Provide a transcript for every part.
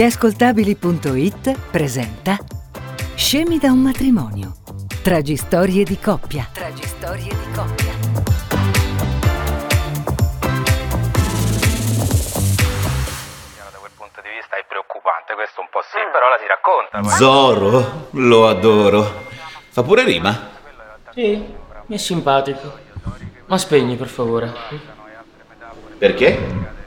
Gli presenta Scemi da un matrimonio. Tragistorie di coppia. Tragistorie di coppia. Da quel punto di vista è preoccupante, questo un po' sì, però la si racconta. poi. Zoro, lo adoro. Fa pure rima. Sì, mi è simpatico. Ma spegni, per favore. Perché?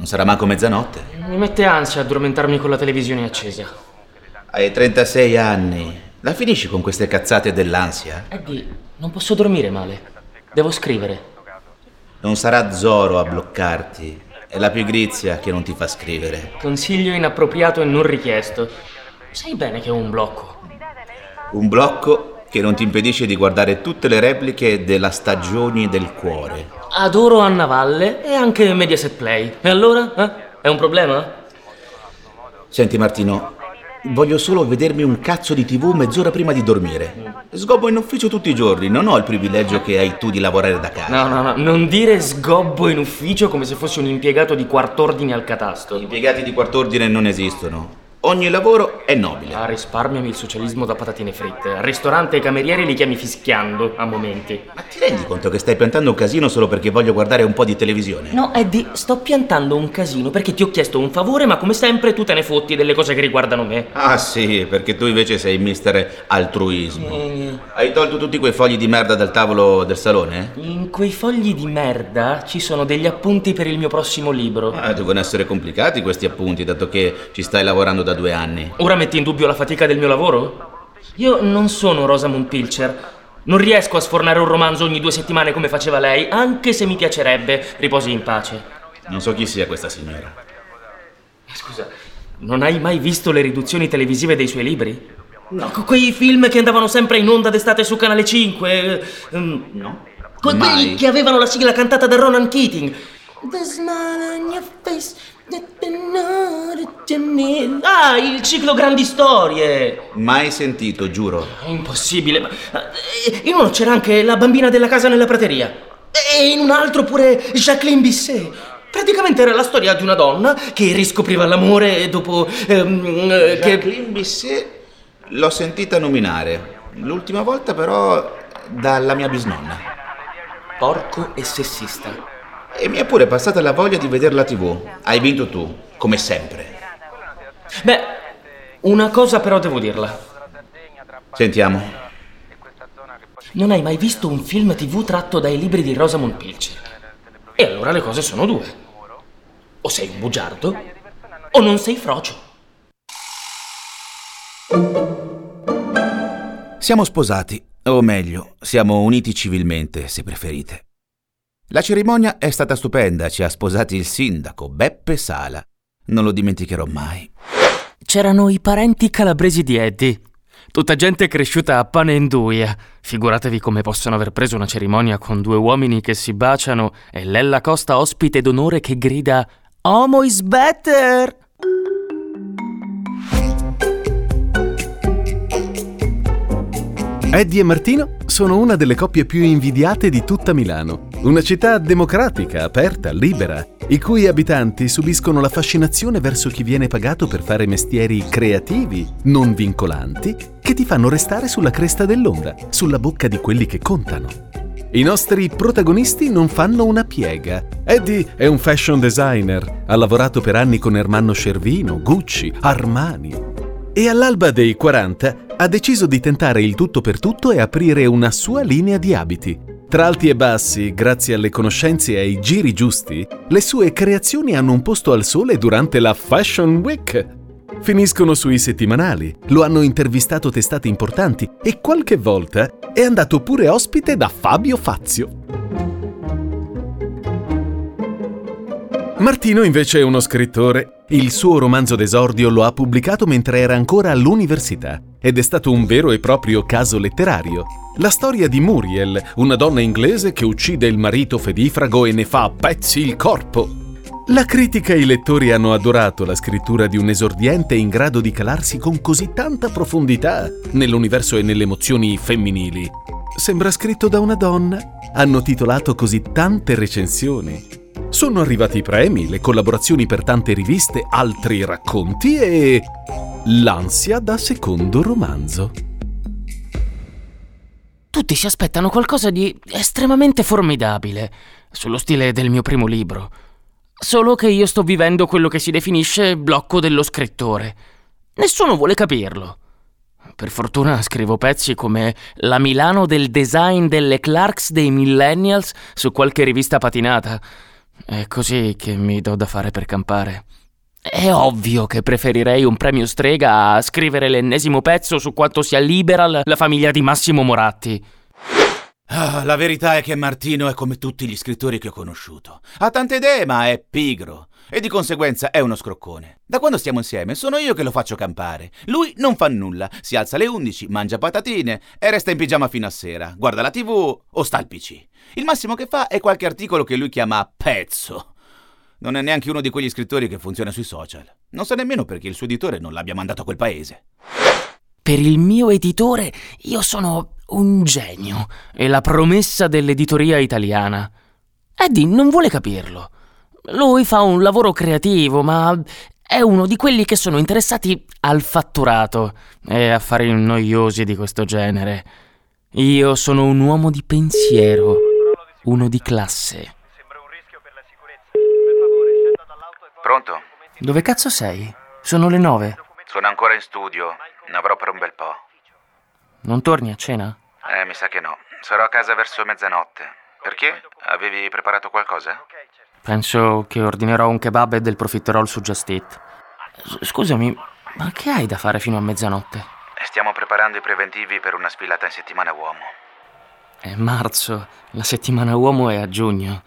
Non sarà manco mezzanotte. Mi mette ansia addormentarmi con la televisione accesa. Hai 36 anni. La finisci con queste cazzate dell'ansia? Eddie, non posso dormire male. Devo scrivere. Non sarà Zoro a bloccarti. È la pigrizia che non ti fa scrivere. Consiglio inappropriato e non richiesto. Sai bene che ho un blocco. Un blocco che non ti impedisce di guardare tutte le repliche della Stagioni del Cuore. Adoro Anna Valle e anche Mediaset Play. E allora? Eh? È un problema? Senti Martino, voglio solo vedermi un cazzo di tv mezz'ora prima di dormire. Sgobbo in ufficio tutti i giorni, non ho il privilegio che hai tu di lavorare da casa. No, no, no, non dire sgobbo in ufficio come se fossi un impiegato di quart'ordine al catasto. Impiegati di quart'ordine non esistono. Ogni lavoro è nobile. Ah, risparmiami il socialismo da patatine fritte. Al ristorante i camerieri li chiami fischiando a momenti. Ma ti rendi conto che stai piantando un casino solo perché voglio guardare un po' di televisione? No, Eddie, sto piantando un casino perché ti ho chiesto un favore, ma come sempre tu te ne fotti delle cose che riguardano me. Ah sì, perché tu invece sei mister altruismo. Eh, Hai tolto tutti quei fogli di merda dal tavolo del salone? in quei fogli di merda ci sono degli appunti per il mio prossimo libro. Ah, devono essere complicati questi appunti, dato che ci stai lavorando da due anni. Ora metti in dubbio la fatica del mio lavoro? Io non sono Rosamund Pilcher. Non riesco a sfornare un romanzo ogni due settimane come faceva lei, anche se mi piacerebbe. Riposi in pace. Non so chi sia questa signora. Scusa, non hai mai visto le riduzioni televisive dei suoi libri? No, que- quei film che andavano sempre in onda d'estate su Canale 5. ehm, No? que- Mai. quelli che avevano la sigla cantata da Ronan Keating. The smile on your face. Ah, il ciclo Grandi Storie! Mai sentito, giuro. È impossibile, ma eh, in uno c'era anche la bambina della casa nella prateria. E in un altro pure Jacqueline Bisset. Praticamente era la storia di una donna che riscopriva l'amore dopo ehm, eh, che... Jacqueline Bisset l'ho sentita nominare. L'ultima volta però dalla mia bisnonna. Porco e sessista. E mi è pure passata la voglia di vedere la tv. Hai vinto tu, come sempre. Beh, una cosa però devo dirla. Sentiamo. Non hai mai visto un film tv tratto dai libri di Rosamund Pilcher. E allora le cose sono due. O sei un bugiardo, o non sei frocio. Siamo sposati, o meglio, siamo uniti civilmente, se preferite. La cerimonia è stata stupenda, ci ha sposati il sindaco Beppe Sala. Non lo dimenticherò mai. C'erano i parenti calabresi di Eddie. Tutta gente cresciuta a pane e induia. Figuratevi come possono aver preso una cerimonia con due uomini che si baciano e Lella Costa ospite d'onore che grida Homo is better! Eddie e Martino sono una delle coppie più invidiate di tutta Milano. Una città democratica, aperta, libera, i cui abitanti subiscono la fascinazione verso chi viene pagato per fare mestieri creativi, non vincolanti, che ti fanno restare sulla cresta dell'onda, sulla bocca di quelli che contano. I nostri protagonisti non fanno una piega. Eddie è un fashion designer, ha lavorato per anni con Ermanno Cervino, Gucci, Armani. E all'alba dei 40 ha deciso di tentare il tutto per tutto e aprire una sua linea di abiti. Tra alti e bassi, grazie alle conoscenze e ai giri giusti, le sue creazioni hanno un posto al sole durante la Fashion Week. Finiscono sui settimanali, lo hanno intervistato testate importanti e qualche volta è andato pure ospite da Fabio Fazio. Martino invece è uno scrittore. Il suo romanzo d'esordio lo ha pubblicato mentre era ancora all'università ed è stato un vero e proprio caso letterario. La storia di Muriel, una donna inglese che uccide il marito fedifrago e ne fa a pezzi il corpo. La critica e i lettori hanno adorato la scrittura di un esordiente in grado di calarsi con così tanta profondità nell'universo e nelle emozioni femminili. Sembra scritto da una donna. Hanno titolato così tante recensioni. Sono arrivati i premi, le collaborazioni per tante riviste, altri racconti e l'ansia da secondo romanzo. Tutti si aspettano qualcosa di estremamente formidabile, sullo stile del mio primo libro. Solo che io sto vivendo quello che si definisce blocco dello scrittore. Nessuno vuole capirlo. Per fortuna scrivo pezzi come La Milano del design delle Clarks dei Millennials su qualche rivista patinata. È così che mi do da fare per campare. È ovvio che preferirei un premio strega a scrivere l'ennesimo pezzo su quanto sia libera la famiglia di Massimo Moratti. Ah, la verità è che Martino è come tutti gli scrittori che ho conosciuto. Ha tante idee, ma è pigro. E di conseguenza è uno scroccone. Da quando stiamo insieme sono io che lo faccio campare. Lui non fa nulla. Si alza alle 11, mangia patatine e resta in pigiama fino a sera. Guarda la tv o sta al PC. Il massimo che fa è qualche articolo che lui chiama pezzo. Non è neanche uno di quegli scrittori che funziona sui social. Non sa nemmeno perché il suo editore non l'abbia mandato a quel paese. Per il mio editore io sono un genio e la promessa dell'editoria italiana. Eddie non vuole capirlo. Lui fa un lavoro creativo, ma è uno di quelli che sono interessati al fatturato e affari noiosi di questo genere. Io sono un uomo di pensiero, uno di classe. Pronto? Dove cazzo sei? Sono le nove. Sono ancora in studio. Ne avrò per un bel po'. Non torni a cena? Eh, mi sa che no. Sarò a casa verso mezzanotte. Perché? Avevi preparato qualcosa? Penso che ordinerò un kebab e del profiterol su Just Eat. S- Scusami, ma che hai da fare fino a mezzanotte? Stiamo preparando i preventivi per una sfilata in settimana uomo. È marzo, la settimana uomo è a giugno.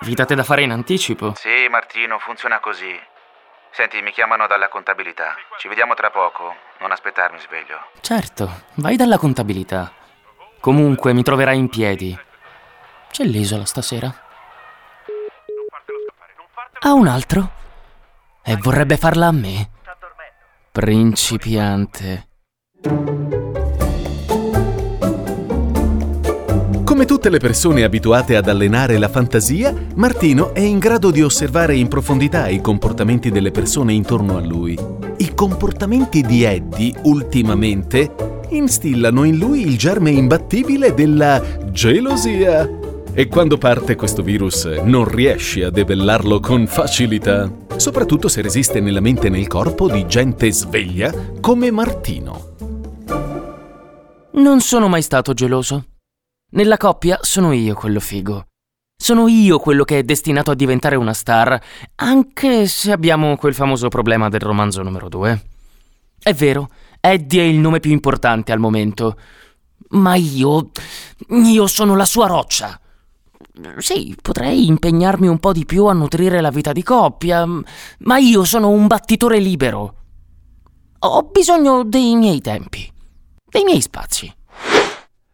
Vi date da fare in anticipo? Sì, Martino, funziona così. Senti, mi chiamano dalla contabilità. Ci vediamo tra poco. Non aspettarmi sveglio. Certo, vai dalla contabilità. Comunque mi troverai in piedi. C'è l'isola stasera? Ha un altro? E vorrebbe farla a me? Principiante. Come tutte le persone abituate ad allenare la fantasia, Martino è in grado di osservare in profondità i comportamenti delle persone intorno a lui. I comportamenti di Eddie, ultimamente, instillano in lui il germe imbattibile della gelosia. E quando parte questo virus non riesci a debellarlo con facilità, soprattutto se resiste nella mente e nel corpo di gente sveglia come Martino. Non sono mai stato geloso. Nella coppia sono io quello figo. Sono io quello che è destinato a diventare una star, anche se abbiamo quel famoso problema del romanzo numero 2. È vero, Eddie è il nome più importante al momento. Ma io. io sono la sua roccia. Sì, potrei impegnarmi un po' di più a nutrire la vita di coppia, ma io sono un battitore libero. Ho bisogno dei miei tempi, dei miei spazi.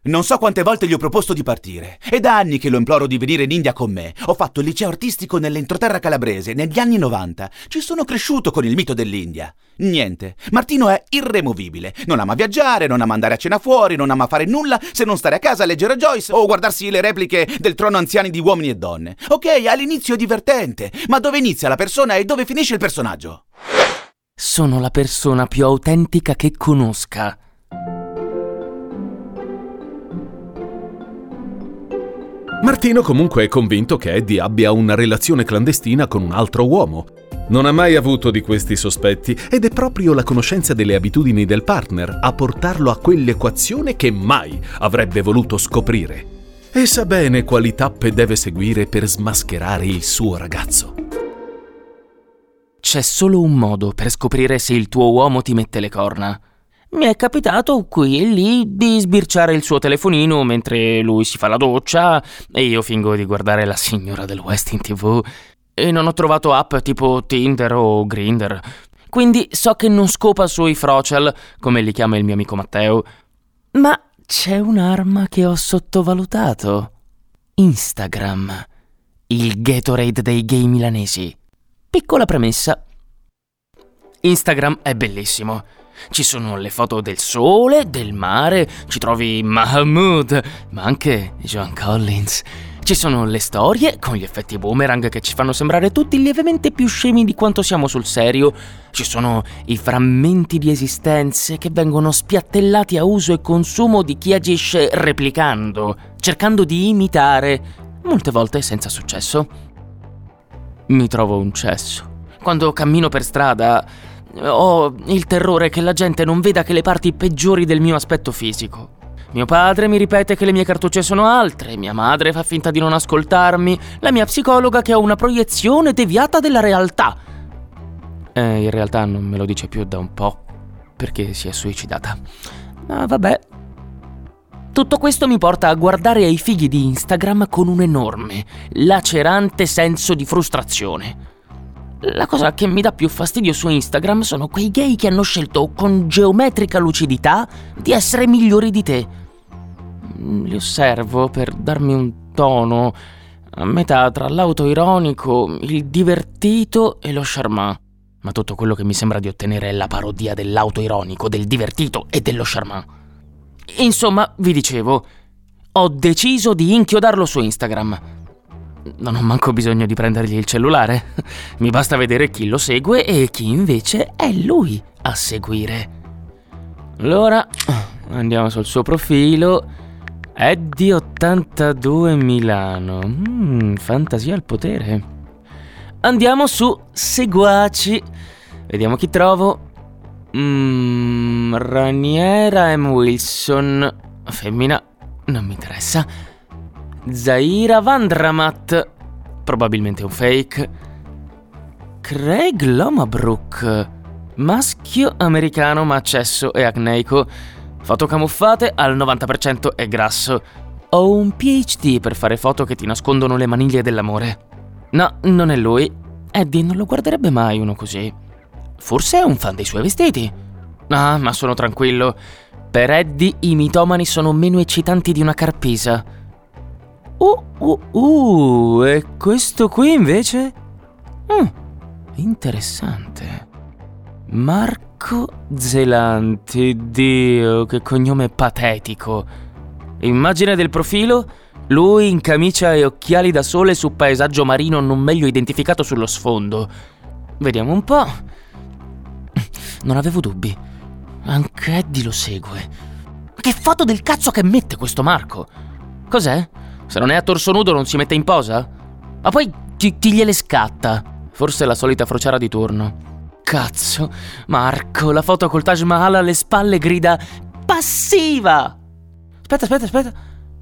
Non so quante volte gli ho proposto di partire. È da anni che lo imploro di venire in India con me. Ho fatto il liceo artistico nell'entroterra calabrese negli anni 90. Ci sono cresciuto con il mito dell'India. Niente. Martino è irremovibile. Non ama viaggiare, non ama andare a cena fuori, non ama fare nulla se non stare a casa a leggere Joyce o guardarsi le repliche del trono anziani di uomini e donne. Ok, all'inizio è divertente, ma dove inizia la persona e dove finisce il personaggio? Sono la persona più autentica che conosca. Martino comunque è convinto che Eddie abbia una relazione clandestina con un altro uomo. Non ha mai avuto di questi sospetti ed è proprio la conoscenza delle abitudini del partner a portarlo a quell'equazione che mai avrebbe voluto scoprire. E sa bene quali tappe deve seguire per smascherare il suo ragazzo. C'è solo un modo per scoprire se il tuo uomo ti mette le corna. Mi è capitato qui e lì di sbirciare il suo telefonino mentre lui si fa la doccia e io fingo di guardare la signora del West in tv. e non ho trovato app tipo Tinder o Grinder. Quindi so che non scopa sui social, come li chiama il mio amico Matteo. Ma c'è un'arma che ho sottovalutato. Instagram. Il Gatorade dei gay milanesi. Piccola premessa. Instagram è bellissimo. Ci sono le foto del sole, del mare, ci trovi Mahmood, ma anche Joan Collins. Ci sono le storie con gli effetti boomerang che ci fanno sembrare tutti lievemente più scemi di quanto siamo sul serio. Ci sono i frammenti di esistenze che vengono spiattellati a uso e consumo di chi agisce replicando, cercando di imitare, molte volte senza successo. Mi trovo un cesso. Quando cammino per strada ho il terrore che la gente non veda che le parti peggiori del mio aspetto fisico. Mio padre mi ripete che le mie cartucce sono altre, mia madre fa finta di non ascoltarmi, la mia psicologa che ho una proiezione deviata della realtà. Eh, in realtà non me lo dice più da un po', perché si è suicidata. Ma vabbè. Tutto questo mi porta a guardare ai figli di Instagram con un enorme, lacerante senso di frustrazione. La cosa che mi dà più fastidio su Instagram sono quei gay che hanno scelto con geometrica lucidità di essere migliori di te Mm, li osservo per darmi un tono a metà tra l'autoironico, il divertito e lo charmant. Ma tutto quello che mi sembra di ottenere è la parodia dell'autoironico, del divertito e dello charmant. Insomma, vi dicevo, ho deciso di inchiodarlo su Instagram. Non ho manco bisogno di prendergli il cellulare. Mi basta vedere chi lo segue e chi invece è lui a seguire. Allora, andiamo sul suo profilo Eddie 82 Milano. Mm, fantasia al potere. Andiamo su Seguaci. Vediamo chi trovo. Mm, Raniera M. Wilson. Femmina. Non mi interessa. Zaira Vandramat. Probabilmente un fake. Craig Lomabrook. Maschio americano ma accesso e acneico. Foto camuffate al 90% è grasso. Ho un PhD per fare foto che ti nascondono le maniglie dell'amore. No, non è lui. Eddie non lo guarderebbe mai uno così. Forse è un fan dei suoi vestiti. Ah, ma sono tranquillo. Per Eddie i mitomani sono meno eccitanti di una carpisa. Uh, uh, uh, e questo qui invece? Mm, interessante. Marco Zelanti, Dio, che cognome patetico. Immagine del profilo? Lui in camicia e occhiali da sole su paesaggio marino non meglio identificato sullo sfondo. Vediamo un po'. Non avevo dubbi. Anche Eddie lo segue. Che foto del cazzo che mette questo Marco? Cos'è? Se non è a torso nudo non si mette in posa? Ma poi ti, ti gliele scatta. Forse la solita frociara di turno. Cazzo, Marco, la foto col Taj Mahal alle spalle grida passiva. Aspetta, aspetta, aspetta.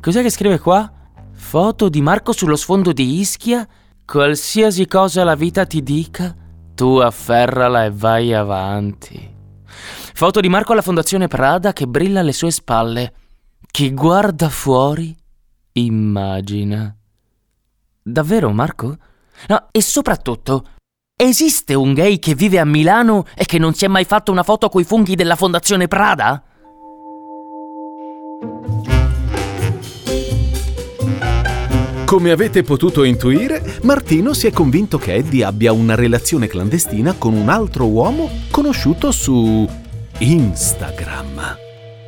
Cos'è che scrive qua? Foto di Marco sullo sfondo di Ischia? Qualsiasi cosa la vita ti dica, tu afferrala e vai avanti. Foto di Marco alla Fondazione Prada che brilla alle sue spalle. Chi guarda fuori, immagina. Davvero, Marco? No, e soprattutto, Esiste un gay che vive a Milano e che non si è mai fatto una foto coi funghi della Fondazione Prada? Come avete potuto intuire, Martino si è convinto che Eddie abbia una relazione clandestina con un altro uomo conosciuto su Instagram.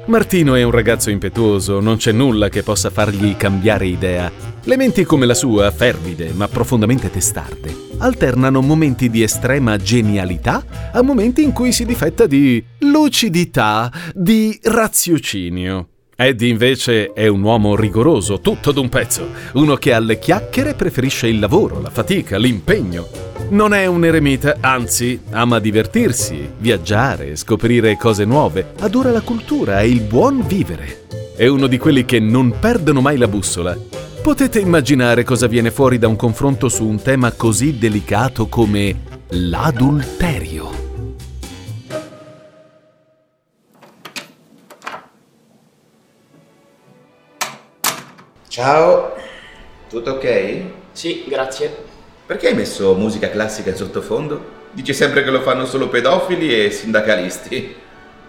Martino è un ragazzo impetuoso, non c'è nulla che possa fargli cambiare idea. Le menti come la sua, fervide ma profondamente testarde, alternano momenti di estrema genialità a momenti in cui si difetta di lucidità, di raziocinio. Eddie invece è un uomo rigoroso, tutto d'un pezzo, uno che alle chiacchiere preferisce il lavoro, la fatica, l'impegno. Non è un eremita, anzi, ama divertirsi, viaggiare, scoprire cose nuove, adora la cultura e il buon vivere. È uno di quelli che non perdono mai la bussola. Potete immaginare cosa viene fuori da un confronto su un tema così delicato come l'adulterio. Ciao, tutto ok? Sì, grazie. Perché hai messo musica classica in sottofondo? Dici sempre che lo fanno solo pedofili e sindacalisti.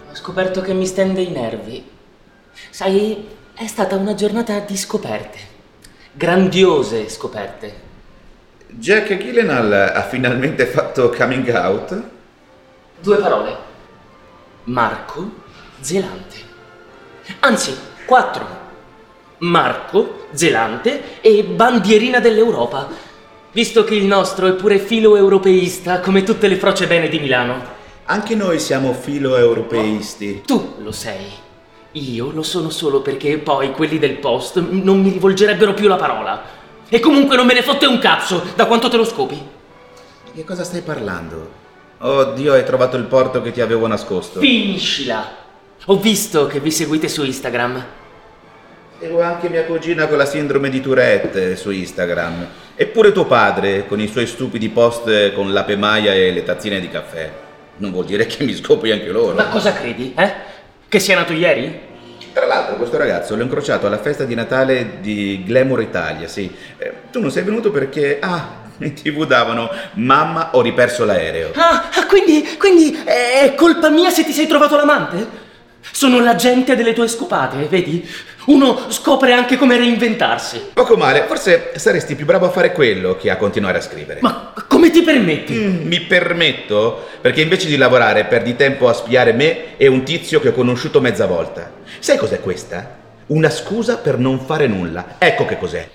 Ho scoperto che mi stende i nervi. Sai, è stata una giornata di scoperte. Grandiose scoperte. Jack Gyllenhaal ha finalmente fatto coming out? Due parole. Marco Zelante. Anzi, quattro. Marco Zelante e bandierina dell'Europa. Visto che il nostro è pure filo europeista, come tutte le froce bene di Milano. Anche noi siamo filo europeisti. Tu lo sei. Io lo sono solo perché poi quelli del post non mi rivolgerebbero più la parola. E comunque non me ne fotte un cazzo, da quanto te lo scopi? Di che cosa stai parlando? Oh Dio, hai trovato il porto che ti avevo nascosto. Finiscila! Ho visto che vi seguite su Instagram. Seguo anche mia cugina con la sindrome di Tourette su Instagram. Eppure tuo padre con i suoi stupidi post con l'ape maia e le tazzine di caffè. Non vuol dire che mi scopi anche loro. Ma cosa credi, eh? Che sia nato ieri? Tra l'altro questo ragazzo l'ho incrociato alla festa di Natale di Glamour Italia, sì. Eh, tu non sei venuto perché... Ah, in tv davano Mamma ho riperso l'aereo. Ah, ah, quindi, quindi è colpa mia se ti sei trovato l'amante? Sono l'agente delle tue scopate, vedi? Uno scopre anche come reinventarsi. Poco male, forse saresti più bravo a fare quello che a continuare a scrivere. Ma come ti permetti? Mm, mi permetto? Perché invece di lavorare perdi tempo a spiare me e un tizio che ho conosciuto mezza volta. Sai cos'è questa? Una scusa per non fare nulla. Ecco che cos'è.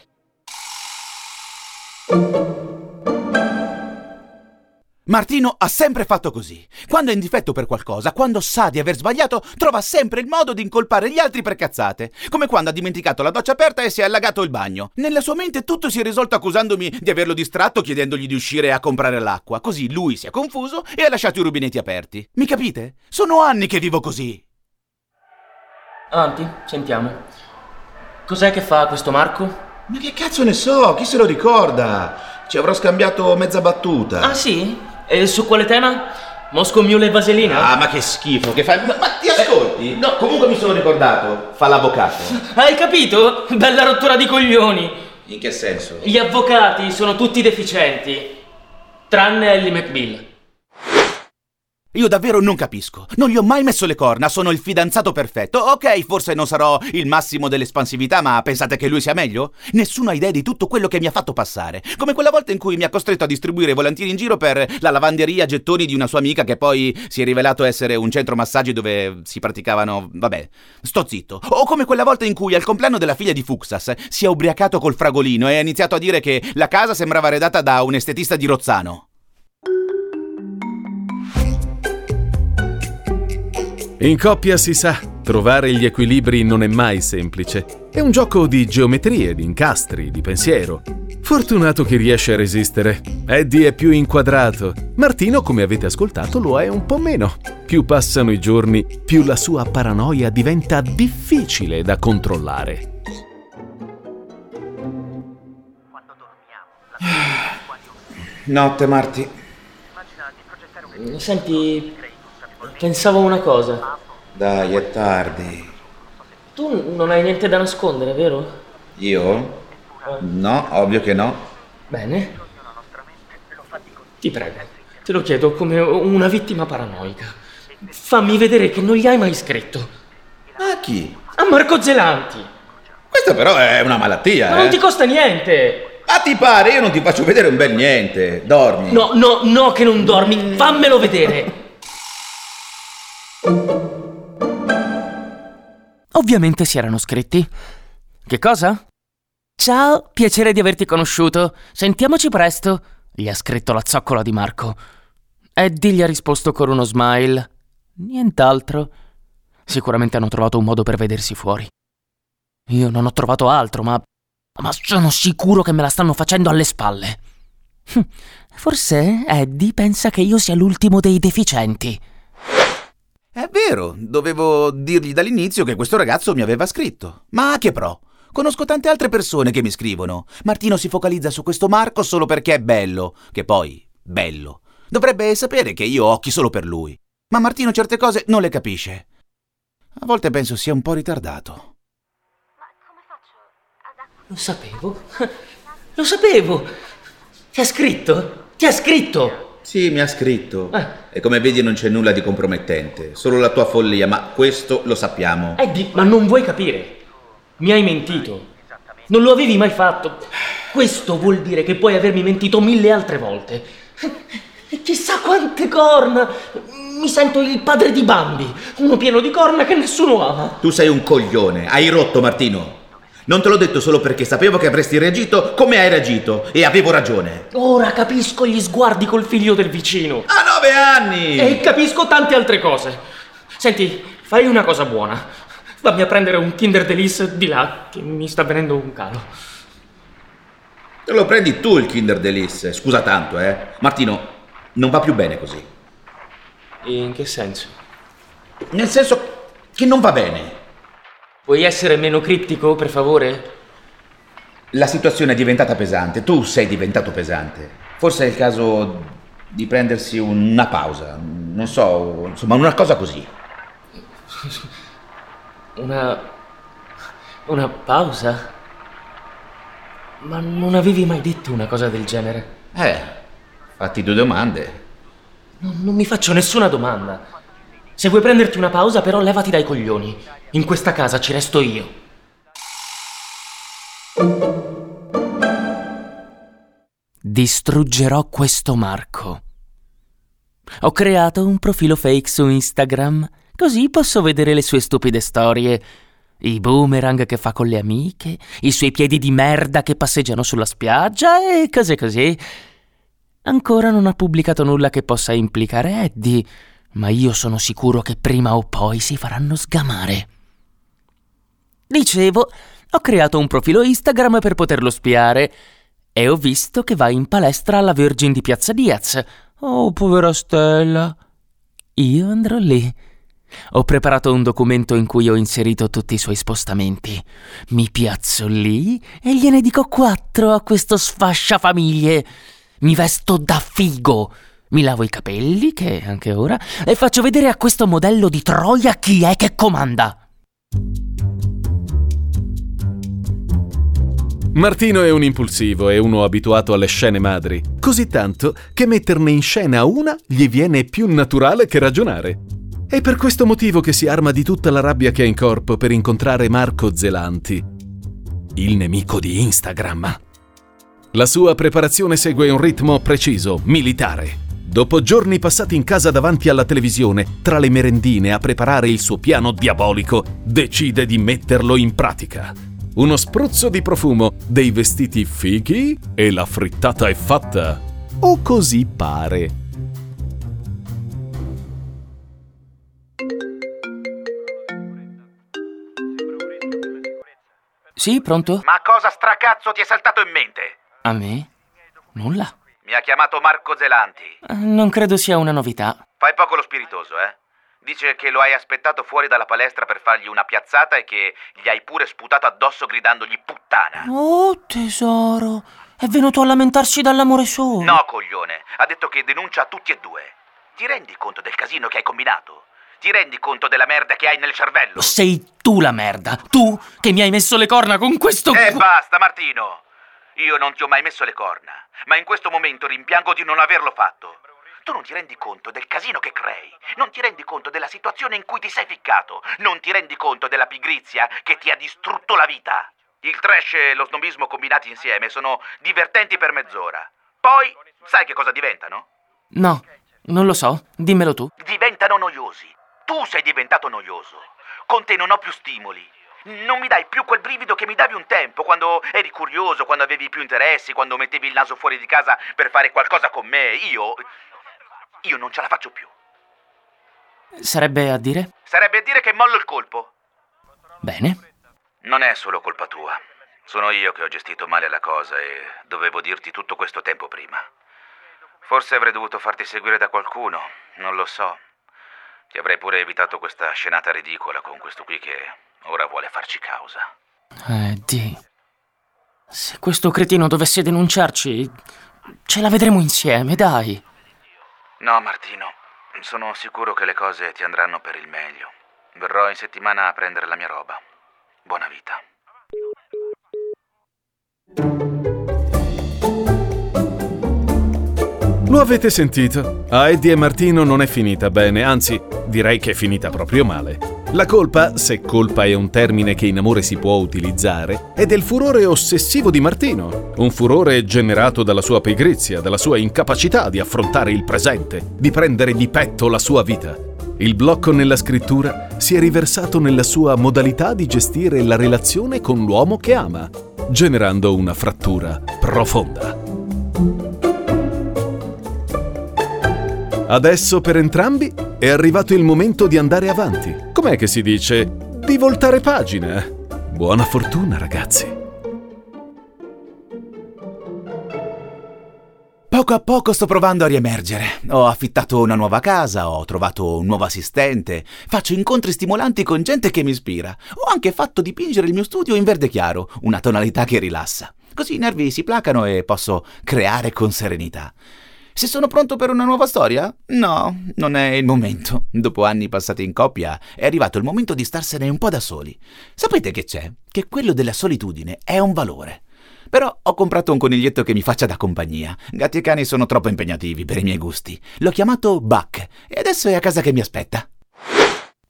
Martino ha sempre fatto così. Quando è in difetto per qualcosa, quando sa di aver sbagliato, trova sempre il modo di incolpare gli altri per cazzate. Come quando ha dimenticato la doccia aperta e si è allagato il bagno. Nella sua mente tutto si è risolto accusandomi di averlo distratto chiedendogli di uscire a comprare l'acqua. Così lui si è confuso e ha lasciato i rubinetti aperti. Mi capite? Sono anni che vivo così. Avanti, sentiamo. Cos'è che fa questo Marco? Ma che cazzo ne so? Chi se lo ricorda? Ci avrò scambiato mezza battuta. Ah sì? E su quale tema? Mosco Mule e Vaselina? Ah, ma che schifo che fai. Ma, ma ti ascolti? No, comunque mi sono ricordato. Fa l'avvocato. Hai capito? Bella rottura di coglioni. In che senso? Gli avvocati sono tutti deficienti. Tranne Ellie McBeal. Io davvero non capisco. Non gli ho mai messo le corna, sono il fidanzato perfetto. Ok, forse non sarò il massimo dell'espansività, ma pensate che lui sia meglio? Nessuno ha idea di tutto quello che mi ha fatto passare. Come quella volta in cui mi ha costretto a distribuire volantini in giro per la lavanderia gettoni di una sua amica che poi si è rivelato essere un centro massaggi dove si praticavano... vabbè, sto zitto. O come quella volta in cui al compleanno della figlia di Fuxas si è ubriacato col fragolino e ha iniziato a dire che la casa sembrava redata da un estetista di Rozzano. In coppia si sa, trovare gli equilibri non è mai semplice. È un gioco di geometrie, di incastri, di pensiero. Fortunato chi riesce a resistere. Eddie è più inquadrato. Martino, come avete ascoltato, lo è un po' meno. Più passano i giorni, più la sua paranoia diventa difficile da controllare. Notte, Marti. Senti, pensavo una cosa. Dai, è tardi. Tu non hai niente da nascondere, vero? Io? No, ovvio che no. Bene. Ti prego, te lo chiedo come una vittima paranoica. Fammi vedere che non gli hai mai scritto. A chi? A Marco Zelanti. Questa però è una malattia, Ma eh. non ti costa niente. Ma ti pare? Io non ti faccio vedere un bel niente. Dormi. No, no, no che non dormi. Fammelo vedere. Ovviamente si erano scritti. Che cosa? Ciao, piacere di averti conosciuto. Sentiamoci presto, gli ha scritto la zoccola di Marco. Eddie gli ha risposto con uno smile. Nient'altro. Sicuramente hanno trovato un modo per vedersi fuori. Io non ho trovato altro, ma. ma sono sicuro che me la stanno facendo alle spalle. Hm, Forse Eddie pensa che io sia l'ultimo dei deficienti. È vero, dovevo dirgli dall'inizio che questo ragazzo mi aveva scritto. Ma che pro? Conosco tante altre persone che mi scrivono. Martino si focalizza su questo Marco solo perché è bello, che poi, bello. Dovrebbe sapere che io ho occhi solo per lui. Ma Martino certe cose non le capisce. A volte penso sia un po' ritardato. Lo sapevo. Lo sapevo. Ti ha scritto? Ti ha scritto? Sì, mi ha scritto. Eh. E come vedi non c'è nulla di compromettente, solo la tua follia, ma questo lo sappiamo. Eddie, ma non vuoi capire? Mi hai mentito. Non lo avevi mai fatto. Questo vuol dire che puoi avermi mentito mille altre volte. E chissà quante corna! Mi sento il padre di Bambi, uno pieno di corna che nessuno ama. Tu sei un coglione, hai rotto Martino. Non te l'ho detto solo perché sapevo che avresti reagito come hai reagito e avevo ragione. Ora capisco gli sguardi col figlio del vicino. A nove anni! E capisco tante altre cose. Senti, fai una cosa buona. Vammi a prendere un Kinder Delice di là, che mi sta venendo un calo. Te lo prendi tu il Kinder Delice, scusa tanto, eh. Martino, non va più bene così. In che senso? Nel senso che non va bene. Puoi essere meno criptico, per favore? La situazione è diventata pesante, tu sei diventato pesante. Forse è il caso di prendersi una pausa, non so, insomma, una cosa così. Una. una pausa? Ma non avevi mai detto una cosa del genere? Eh, fatti due domande. Non, non mi faccio nessuna domanda. Se vuoi prenderti una pausa, però levati dai coglioni. In questa casa ci resto io. Distruggerò questo Marco. Ho creato un profilo fake su Instagram, così posso vedere le sue stupide storie. I boomerang che fa con le amiche, i suoi piedi di merda che passeggiano sulla spiaggia e cose così. Ancora non ha pubblicato nulla che possa implicare Eddie, ma io sono sicuro che prima o poi si faranno sgamare. Dicevo, ho creato un profilo Instagram per poterlo spiare e ho visto che va in palestra alla Virgin di Piazza Diaz. Oh, povera Stella. Io andrò lì. Ho preparato un documento in cui ho inserito tutti i suoi spostamenti. Mi piazzo lì e gliene dico quattro a questo sfasciafamiglie. Mi vesto da figo. Mi lavo i capelli, che anche ora, e faccio vedere a questo modello di Troia chi è che comanda. Martino è un impulsivo e uno abituato alle scene madri, così tanto che metterne in scena una gli viene più naturale che ragionare. È per questo motivo che si arma di tutta la rabbia che ha in corpo per incontrare Marco Zelanti, il nemico di Instagram. La sua preparazione segue un ritmo preciso, militare. Dopo giorni passati in casa davanti alla televisione, tra le merendine a preparare il suo piano diabolico, decide di metterlo in pratica. Uno spruzzo di profumo, dei vestiti fighi e la frittata è fatta. O così pare. Sì, pronto? Ma cosa stracazzo ti è saltato in mente? A me? Nulla. Mi ha chiamato Marco Zelanti. Eh, Non credo sia una novità. Fai poco lo spiritoso, eh? Dice che lo hai aspettato fuori dalla palestra per fargli una piazzata e che gli hai pure sputato addosso gridandogli puttana. Oh, tesoro. È venuto a lamentarsi dall'amore suo. No, coglione. Ha detto che denuncia a tutti e due. Ti rendi conto del casino che hai combinato? Ti rendi conto della merda che hai nel cervello? Sei tu la merda. Tu che mi hai messo le corna con questo... E basta, Martino. Io non ti ho mai messo le corna, ma in questo momento rimpiango di non averlo fatto. Tu non ti rendi conto del casino che crei, non ti rendi conto della situazione in cui ti sei ficcato, non ti rendi conto della pigrizia che ti ha distrutto la vita. Il trash e lo snobismo combinati insieme sono divertenti per mezz'ora. Poi, sai che cosa diventano? No, non lo so. Dimmelo tu. Diventano noiosi. Tu sei diventato noioso. Con te non ho più stimoli. Non mi dai più quel brivido che mi davi un tempo, quando eri curioso, quando avevi più interessi, quando mettevi il naso fuori di casa per fare qualcosa con me. Io. Io non ce la faccio più. Sarebbe a dire? Sarebbe a dire che mollo il colpo. Bene. Non è solo colpa tua. Sono io che ho gestito male la cosa e dovevo dirti tutto questo tempo prima. Forse avrei dovuto farti seguire da qualcuno, non lo so. Ti avrei pure evitato questa scenata ridicola con questo qui che ora vuole farci causa. Eddie. Se questo cretino dovesse denunciarci, ce la vedremo insieme, dai. No, Martino, sono sicuro che le cose ti andranno per il meglio. Verrò in settimana a prendere la mia roba. Buona vita. Lo avete sentito? A Eddie e Martino non è finita bene, anzi, direi che è finita proprio male. La colpa, se colpa è un termine che in amore si può utilizzare, è del furore ossessivo di Martino. Un furore generato dalla sua pigrizia, dalla sua incapacità di affrontare il presente, di prendere di petto la sua vita. Il blocco nella scrittura si è riversato nella sua modalità di gestire la relazione con l'uomo che ama, generando una frattura profonda. Adesso per entrambi è arrivato il momento di andare avanti. Com'è che si dice? Di voltare pagina. Buona fortuna, ragazzi. Poco a poco sto provando a riemergere. Ho affittato una nuova casa, ho trovato un nuovo assistente, faccio incontri stimolanti con gente che mi ispira. Ho anche fatto dipingere il mio studio in verde chiaro, una tonalità che rilassa. Così i nervi si placano e posso creare con serenità. Se sono pronto per una nuova storia? No, non è il momento. Dopo anni passati in coppia, è arrivato il momento di starsene un po' da soli. Sapete che c'è? Che quello della solitudine è un valore. Però ho comprato un coniglietto che mi faccia da compagnia. Gatti e cani sono troppo impegnativi per i miei gusti. L'ho chiamato Buck e adesso è a casa che mi aspetta.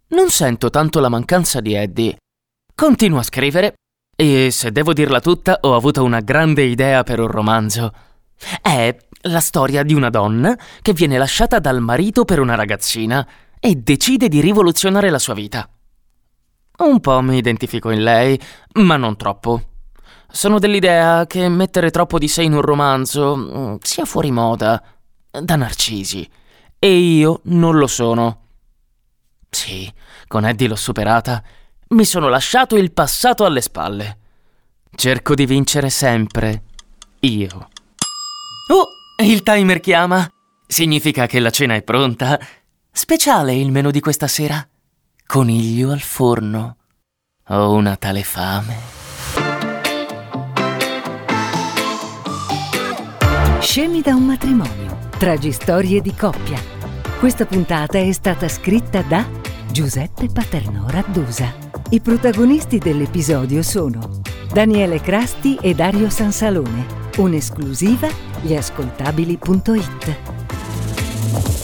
Non sento tanto la mancanza di Eddie. Continuo a scrivere e, se devo dirla tutta, ho avuto una grande idea per un romanzo. È la storia di una donna che viene lasciata dal marito per una ragazzina e decide di rivoluzionare la sua vita. Un po' mi identifico in lei, ma non troppo. Sono dell'idea che mettere troppo di sé in un romanzo mm, sia fuori moda, da narcisi, e io non lo sono. Sì, con Eddie l'ho superata. Mi sono lasciato il passato alle spalle. Cerco di vincere sempre. Io. Oh, il timer chiama. Significa che la cena è pronta. Speciale il menù di questa sera. Coniglio al forno. Ho una tale fame. Scemi da un matrimonio. Tragistorie di coppia. Questa puntata è stata scritta da Giuseppe Paternò Raddusa. I protagonisti dell'episodio sono Daniele Crasti e Dario Sansalone. Un'esclusiva gliascoltabili.it